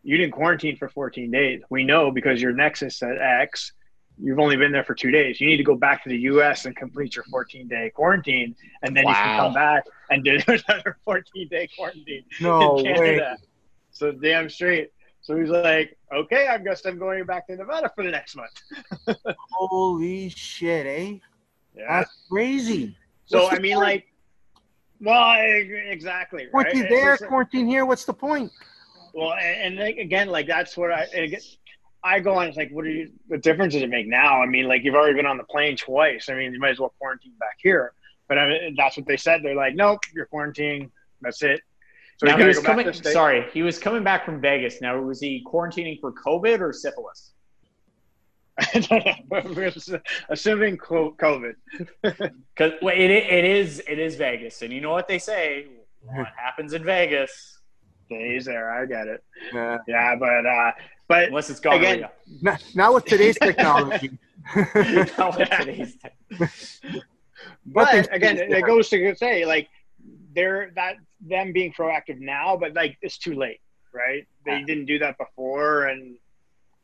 S1: you didn't quarantine for 14 days. We know because your nexus at X you've only been there for two days. You need to go back to the U.S. and complete your 14 day quarantine, and then wow. you can come back and do another 14 day quarantine
S3: no in Canada. Way.
S1: So damn straight. So he's like, okay, I guess I'm going back to Nevada for the next month.
S3: Holy shit, eh? Yeah. That's crazy.
S1: So What's I mean, point? like, well, exactly.
S3: Quarantine
S1: right?
S3: there, quarantine here. What's the point?
S1: Well, and, and again, like that's what I. I go on. It's like, what are you? What difference does it make now? I mean, like you've already been on the plane twice. I mean, you might as well quarantine back here. But I mean, that's what they said. They're like, nope, you're quarantining. That's it.
S2: So now he was coming. Sorry, he was coming back from Vegas. Now, was he quarantining for COVID or syphilis?
S1: Assuming COVID.
S2: Because well, it, it is it is Vegas, and you know what they say: what happens in Vegas
S1: stays there. I get it. Yeah, yeah but uh, but
S2: unless it's gone again,
S3: now with today's technology.
S1: now with today's but again, it goes to say like they're that them being proactive now, but like it's too late, right? They didn't do that before, and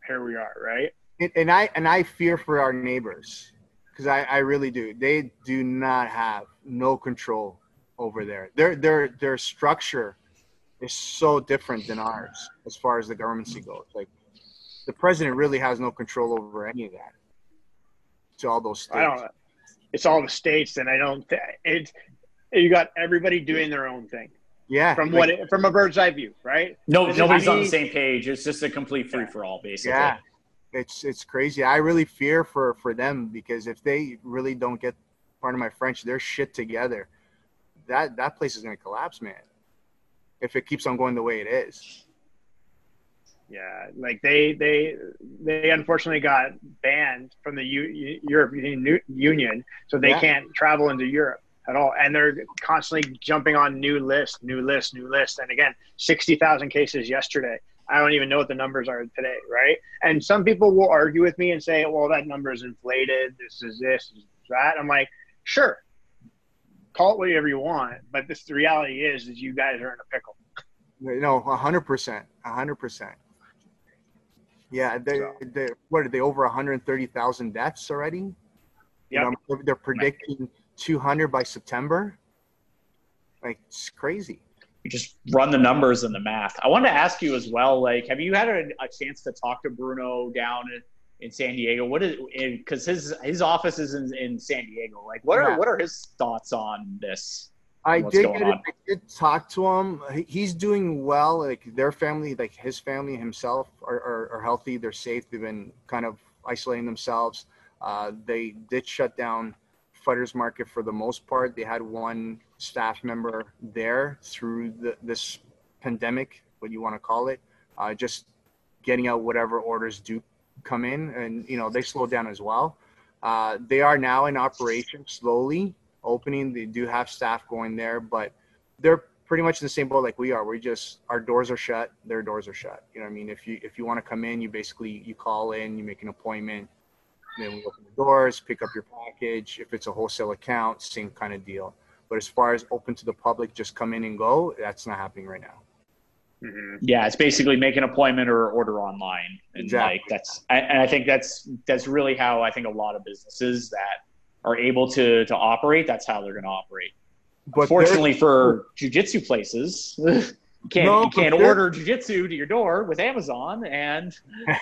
S1: here we are, right?
S3: And, and I and I fear for our neighbors because I, I really do. They do not have no control over there. Their their their structure is so different than ours as far as the governmency goes. Like the president really has no control over any of that. To all those states. I don't.
S1: It's all the states, and I don't. Th- it's you got everybody doing their own thing.
S3: Yeah.
S1: From like, what it, from a bird's eye view, right?
S2: No, nobody's on the same page. It's just a complete free for all, basically.
S3: Yeah. It's it's crazy. I really fear for for them because if they really don't get part of my French, their shit together, that that place is gonna collapse, man if it keeps on going the way it is.
S1: Yeah, like they they they unfortunately got banned from the U- European Union, so they yeah. can't travel into Europe. at all. And they're constantly jumping on new list, new list, new list. And again, 60,000 cases yesterday. I don't even know what the numbers are today, right? And some people will argue with me and say, well, that number is inflated. This is this, this is that. I'm like, sure, call it whatever you want. But this, the reality is, is you guys are in a pickle.
S3: No, hundred percent, hundred percent. Yeah, they, so. they what are they over 130,000 deaths already? Yeah, you know, they're predicting 200 by September. Like it's crazy.
S2: You just run the numbers and the math. I wanted to ask you as well. Like, have you had a, a chance to talk to Bruno down in, in San Diego? What is because his his office is in, in San Diego. Like, what are what are his thoughts on this?
S3: I did, get, I did talk to him. He's doing well. Like their family, like his family himself, are, are, are healthy. They're safe. They've been kind of isolating themselves. Uh, they did shut down Fighters Market for the most part. They had one staff member there through the, this pandemic, what you want to call it, uh, just getting out whatever orders do come in, and you know they slowed down as well. Uh, they are now in operation slowly opening. They do have staff going there, but they're pretty much in the same boat like we are. We just our doors are shut, their doors are shut. You know what I mean? If you if you want to come in, you basically you call in, you make an appointment, then we open the doors, pick up your package. If it's a wholesale account, same kind of deal. But as far as open to the public, just come in and go, that's not happening right now.
S2: Mm-hmm. Yeah, it's basically make an appointment or order online, and exactly. like that's. And I think that's that's really how I think a lot of businesses that are able to to operate, that's how they're going to operate. But Fortunately for jujitsu places, you can't no, you can't order jujitsu to your door with Amazon, and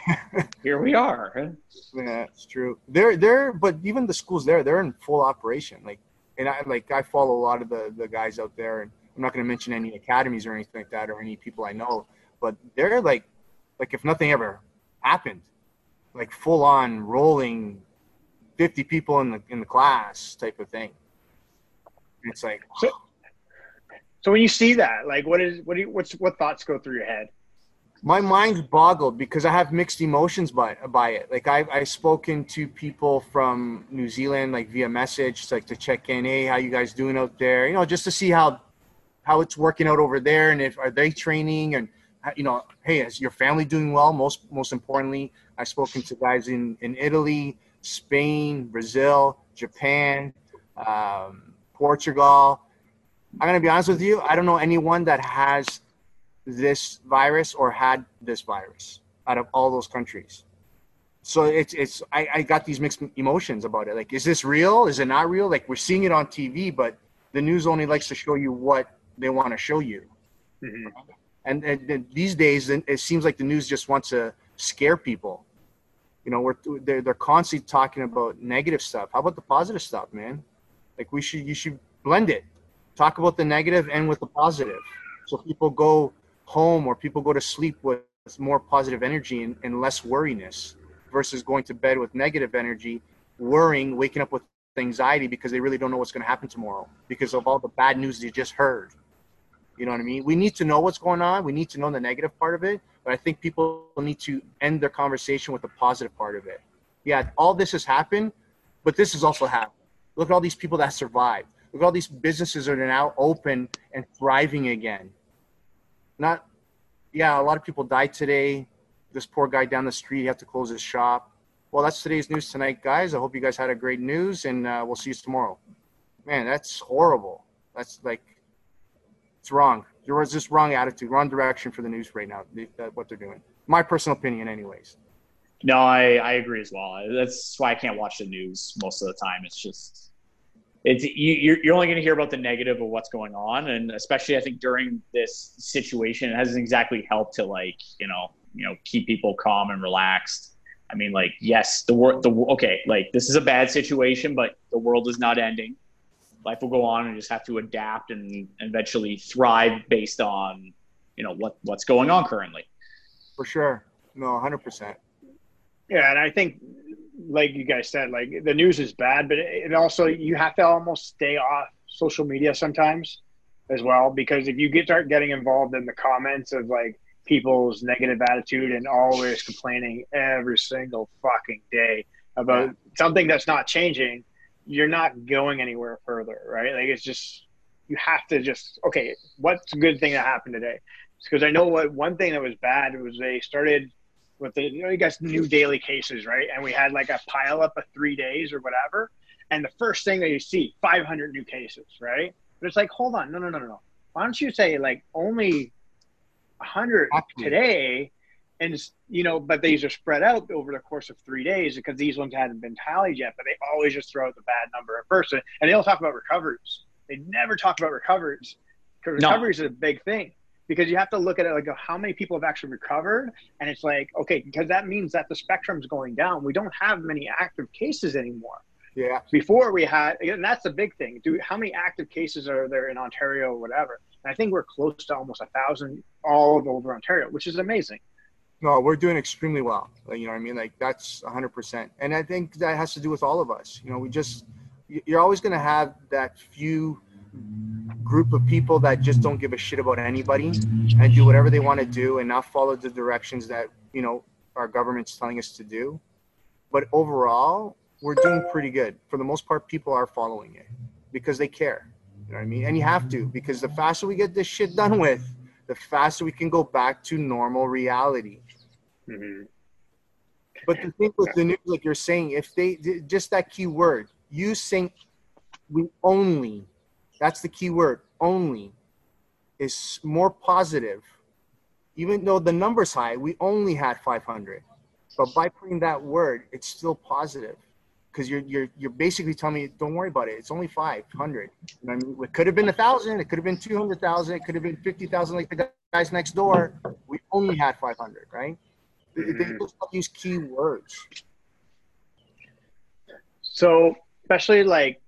S2: here we are.
S3: Yeah, it's true. They're they're but even the schools there, they're in full operation. Like, and I like I follow a lot of the the guys out there, and I'm not going to mention any academies or anything like that or any people I know, but they're like like if nothing ever happened, like full on rolling 50 people in the in the class type of thing. it's like
S1: so, so when you see that, like what is what do you, what's what thoughts go through your head?
S3: My mind's boggled because I have mixed emotions by by it. Like I've I've spoken to people from New Zealand like via message, like to check in, hey, how you guys doing out there? You know, just to see how how it's working out over there and if are they training and you know, hey, is your family doing well? Most most importantly, I've spoken to guys in in Italy, Spain, Brazil, Japan, um, Portugal. I'm to be honest with you. I don't know anyone that has this virus or had this virus out of all those countries. So it's it's I, I got these mixed emotions about it. Like, is this real? Is it not real? Like we're seeing it on TV, but the news only likes to show you what they want to show you. Mm-hmm. And, and, and these days, it seems like the news just wants to scare people you know, we're they're they're constantly talking about negative stuff. How about the positive stuff, man? Like we should you should blend it. Talk about the negative and with the positive. So people go home or people go to sleep with more positive energy and, and less worriness versus going to bed with negative energy, worrying, waking up with anxiety because they really don't know what's going to happen tomorrow because of all the bad news they just heard. You know what I mean? We need to know what's going on. We need to know the negative part of it, but I think people need to end their conversation with the positive part of it. Yeah, all this has happened, but this has also happened. Look at all these people that survived. Look at all these businesses that are now open and thriving again. Not, yeah, a lot of people died today. This poor guy down the street he had to close his shop. Well, that's today's news tonight, guys. I hope you guys had a great news, and uh, we'll see you tomorrow. Man, that's horrible. That's like it's wrong. There was just wrong attitude, wrong direction for the news right now. Uh, what they're doing. My personal opinion, anyways.
S2: No, I, I agree as well. That's why I can't watch the news most of the time. It's just it's you, you're only going to hear about the negative of what's going on, and especially I think during this situation, it hasn't exactly helped to like you know you know keep people calm and relaxed. I mean, like yes, the world the okay, like this is a bad situation, but the world is not ending life will go on and just have to adapt and eventually thrive based on you know what what's going on currently.
S3: For sure. No 100%
S1: yeah and i think like you guys said like the news is bad but it also you have to almost stay off social media sometimes as well because if you get start getting involved in the comments of like people's negative attitude and always complaining every single fucking day about yeah. something that's not changing you're not going anywhere further, right? Like it's just you have to just okay, what's a good thing that happened today? Because I know what one thing that was bad was they started with the you know you guys new daily cases, right? And we had like a pile up of three days or whatever. And the first thing that you see, 500 new cases, right? But it's like, hold on, no, no, no, no, no. Why don't you say like only 100 today and you know, but these are spread out over the course of three days because these ones hadn't been tallied yet. But they always just throw out the bad number at first, and they don't talk about recoveries. They never talk about recoveries because recoveries no. is a big thing because you have to look at it like oh, how many people have actually recovered, and it's like okay, because that means that the spectrum's going down. We don't have many active cases anymore.
S3: Yeah.
S1: Before we had, and that's the big thing. Do how many active cases are there in Ontario or whatever? And I think we're close to almost a thousand all over Ontario, which is amazing.
S3: No, we're doing extremely well. You know what I mean? Like that's 100%. And I think that has to do with all of us. You know, we just, you're always going to have that few group of people that just don't give a shit about anybody and do whatever they want to do and not follow the directions that, you know, our government's telling us to do. But overall, we're doing pretty good. For the most part, people are following it because they care. You know what I mean? And you have to because the faster we get this shit done with, the faster we can go back to normal reality. Mm-hmm. But the thing with the news, like you're saying, if they just that key word, you saying we only, that's the key word, only, is more positive. Even though the number's high, we only had 500. But by putting that word, it's still positive because you're you're you're basically telling me don't worry about it. It's only five hundred. You know I mean, it could have been a thousand. It could have been two hundred thousand. It could have been fifty thousand, like the guys next door. We only had five hundred, right? Mm-hmm. They just use key words.
S1: So, especially like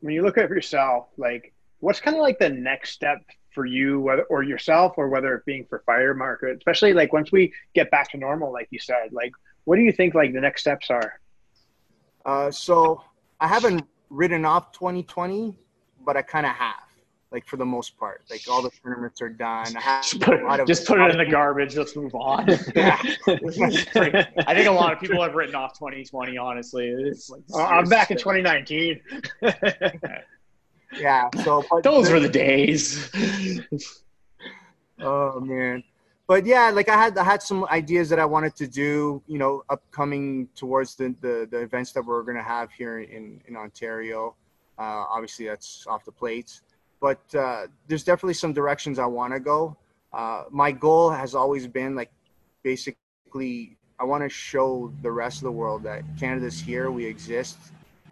S1: when you look at yourself, like what's kind of like the next step for you, whether or yourself, or whether it being for Fighter Market, especially like once we get back to normal, like you said, like what do you think like the next steps are?
S3: Uh, so I haven't written off 2020, but I kind of have like for the most part. Like all the tournaments are done.
S2: just put, of, just put it in the garbage. Let's move on. yeah. I think a lot of people have written off 2020. Honestly, it's
S1: like, uh, I'm back in 2019.
S3: yeah. So
S2: those were the days.
S3: oh man. But yeah, like I had I had some ideas that I wanted to do, you know, upcoming towards the the, the events that we're gonna have here in in Ontario. Uh, obviously, that's off the plates but uh, there's definitely some directions I want to go. Uh, my goal has always been like basically I want to show the rest of the world that Canada's here. We exist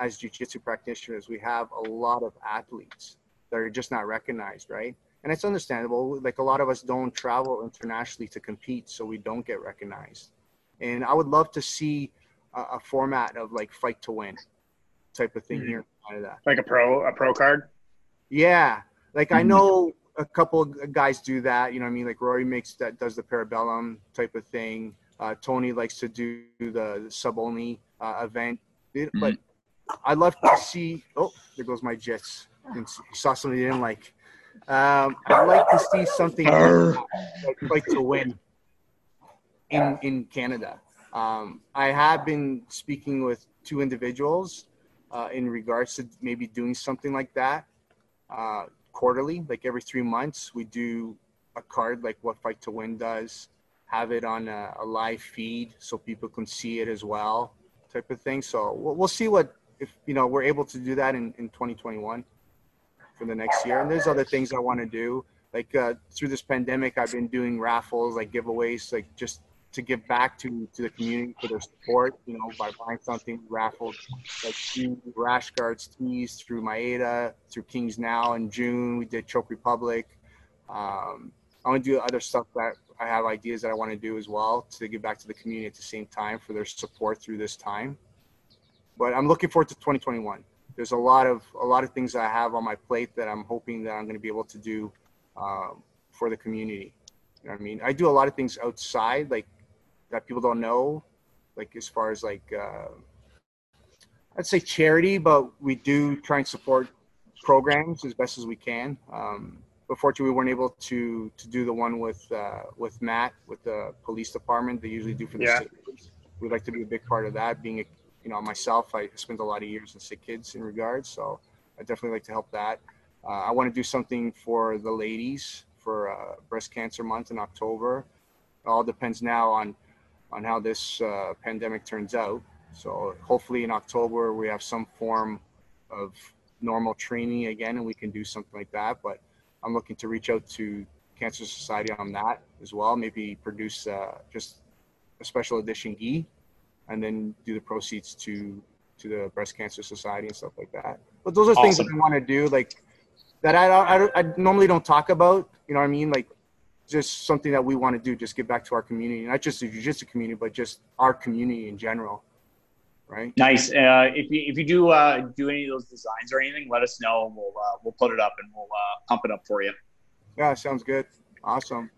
S3: as jiu-jitsu practitioners. We have a lot of athletes that are just not recognized, right? And it's understandable. Like a lot of us don't travel internationally to compete, so we don't get recognized. And I would love to see a, a format of like fight to win type of thing mm-hmm. here in Canada.
S1: Like a pro a pro card.
S3: Yeah, like I mm-hmm. know a couple of guys do that. You know, what I mean, like Rory makes that does the parabellum type of thing. Uh, Tony likes to do the, sub only uh, event, it, mm-hmm. but I love to see. Oh, there goes my jets. And saw something he didn't like. Um, I'd like to see something like, like to win in in Canada. Um, I have been speaking with two individuals uh, in regards to maybe doing something like that uh, quarterly, like every three months. We do a card like what Fight to Win does, have it on a, a live feed so people can see it as well, type of thing. So we'll, we'll see what if you know we're able to do that in, in 2021 for the next year. And there's other things I want to do. Like uh, through this pandemic, I've been doing raffles, like giveaways, like just to give back to, to the community for their support, you know, by buying something, raffles like rash guards tees through Maeda, through Kings Now in June. We did Choke Republic. Um, I want to do other stuff that I have ideas that I want to do as well to give back to the community at the same time for their support through this time. But I'm looking forward to 2021. There's a lot of a lot of things I have on my plate that I'm hoping that I'm going to be able to do um, for the community. You know what I mean? I do a lot of things outside, like that people don't know, like as far as like uh, I'd say charity, but we do try and support programs as best as we can. Um, but fortunately, we weren't able to to do the one with uh, with Matt with the police department. They usually do for the yeah. We'd like to be a big part of that, being a you know, myself, I spent a lot of years in sick kids in regards, so I definitely like to help that. Uh, I want to do something for the ladies for uh, breast cancer month in October. It all depends now on on how this uh, pandemic turns out. So hopefully in October we have some form of normal training again, and we can do something like that. But I'm looking to reach out to Cancer Society on that as well. Maybe produce uh, just a special edition gi, and then do the proceeds to to the Breast Cancer Society and stuff like that. But those are awesome. things that I want to do, like that I, I, I normally don't talk about. You know what I mean? Like just something that we want to do, just give back to our community, not just the jiu-jitsu community, but just our community in general. Right.
S2: Nice. Uh, if you if you do uh, do any of those designs or anything, let us know. We'll uh, we'll put it up and we'll uh, pump it up for you.
S3: Yeah, sounds good. Awesome.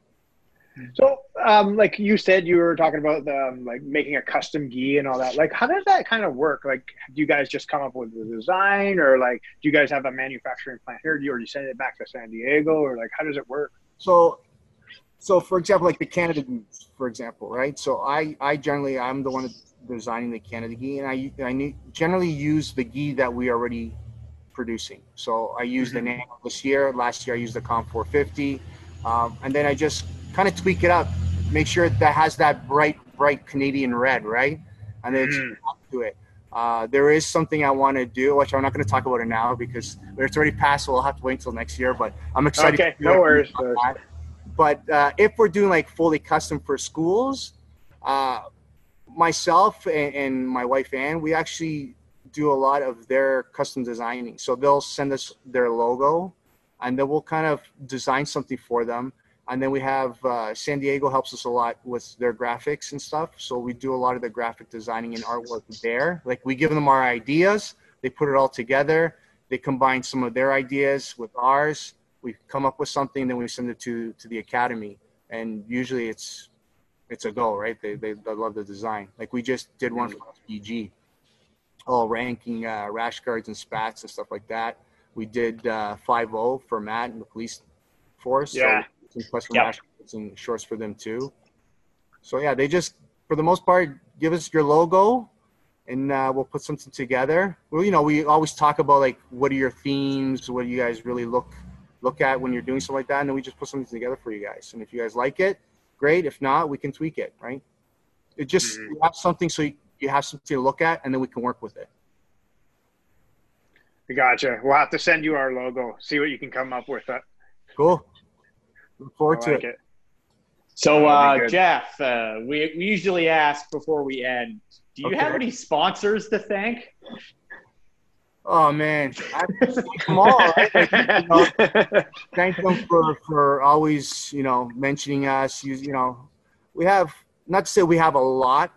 S1: So, um, like you said, you were talking about the, um, like making a custom gi and all that. Like, how does that kind of work? Like, do you guys just come up with the design, or like, do you guys have a manufacturing plant here, do you, or do you send it back to San Diego, or like, how does it work?
S3: So, so for example, like the Canada gis, for example, right? So I, I generally, I'm the one designing the Canada gi, and I, I generally use the gi that we already producing. So I use mm-hmm. the name this year. Last year I used the comp 450, um, and then I just kind of tweak it up, make sure that has that bright, bright Canadian red, right? And then mm. to it. Uh, there is something I want to do, which I'm not going to talk about it now because it's already passed, so we'll have to wait until next year. But I'm excited.
S1: Okay, no worries.
S3: But uh, if we're doing like fully custom for schools, uh, myself and, and, my wife Ann, we actually do a lot of their custom designing. So they'll send us their logo, and then we'll kind of design something for them and then we have uh, San Diego helps us a lot with their graphics and stuff. So we do a lot of the graphic designing and artwork there. Like we give them our ideas, they put it all together, they combine some of their ideas with ours. We come up with something, then we send it to to the academy, and usually it's it's a go, right? They they, they love the design. Like we just did one for SBG, all ranking uh, rash guards and spats and stuff like that. We did uh, 5 for Matt and the police force.
S1: Yeah.
S3: So some custom yep. and shorts for them too. So yeah, they just for the most part give us your logo, and uh, we'll put something together. Well, you know, we always talk about like what are your themes, what do you guys really look look at when you're doing something like that, and then we just put something together for you guys. And if you guys like it, great. If not, we can tweak it. Right? It just mm-hmm. have something so you, you have something to look at, and then we can work with it.
S1: Gotcha. We'll have to send you our logo. See what you can come up with. That.
S3: Cool. Look forward like to it. it.
S2: So, uh, Jeff, uh, we, we usually ask before we end do you okay. have any sponsors to thank?
S3: Oh man, I thank them all. Right? Like, you know, thank them for for always you know mentioning us. You, you know, we have not to say we have a lot,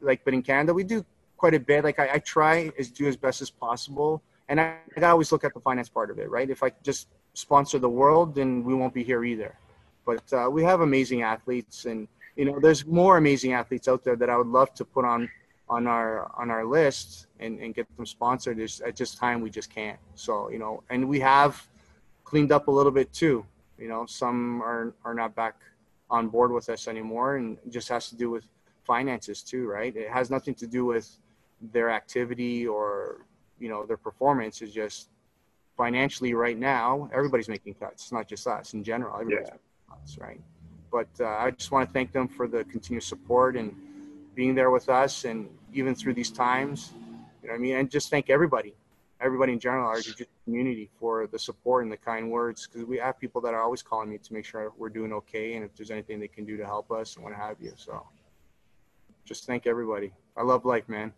S3: like, but in Canada we do quite a bit. Like I, I try as do as best as possible, and I, I always look at the finance part of it. Right, if I just sponsor the world, then we won't be here either. But uh, we have amazing athletes, and you know, there's more amazing athletes out there that I would love to put on on our on our list and, and get them sponsored. There's, at just time we just can't. So you know, and we have cleaned up a little bit too. You know, some are are not back on board with us anymore, and it just has to do with finances too, right? It has nothing to do with their activity or you know their performance. It's just financially right now everybody's making cuts. It's not just us in general. Everybody's yeah us, right? But uh, I just want to thank them for the continued support and being there with us, and even through these times, you know, I mean, and just thank everybody, everybody in general, our community, for the support and the kind words, because we have people that are always calling me to make sure we're doing okay, and if there's anything they can do to help us, and what have you. So, just thank everybody. I love life, man.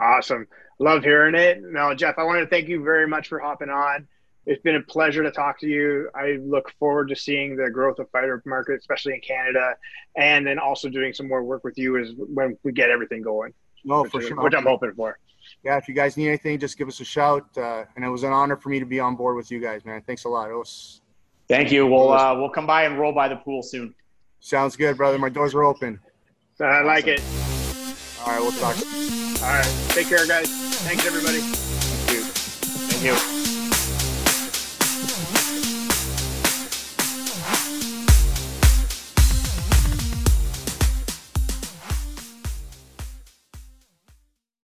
S1: Awesome. Love hearing it. Now, Jeff, I want to thank you very much for hopping on it's been a pleasure to talk to you. I look forward to seeing the growth of fighter market, especially in Canada, and then also doing some more work with you as when we get everything going.
S3: No, for sure.
S1: Which I'm hoping for.
S3: Yeah, if you guys need anything, just give us a shout. Uh, and it was an honor for me to be on board with you guys, man. Thanks a lot. It was.
S2: Thank you. We'll uh, we'll come by and roll by the pool soon.
S3: Sounds good, brother. My doors are open.
S1: I like it.
S3: All right, we'll talk.
S1: All right, take care, guys. Thanks, everybody.
S3: Thank you.
S2: Thank you.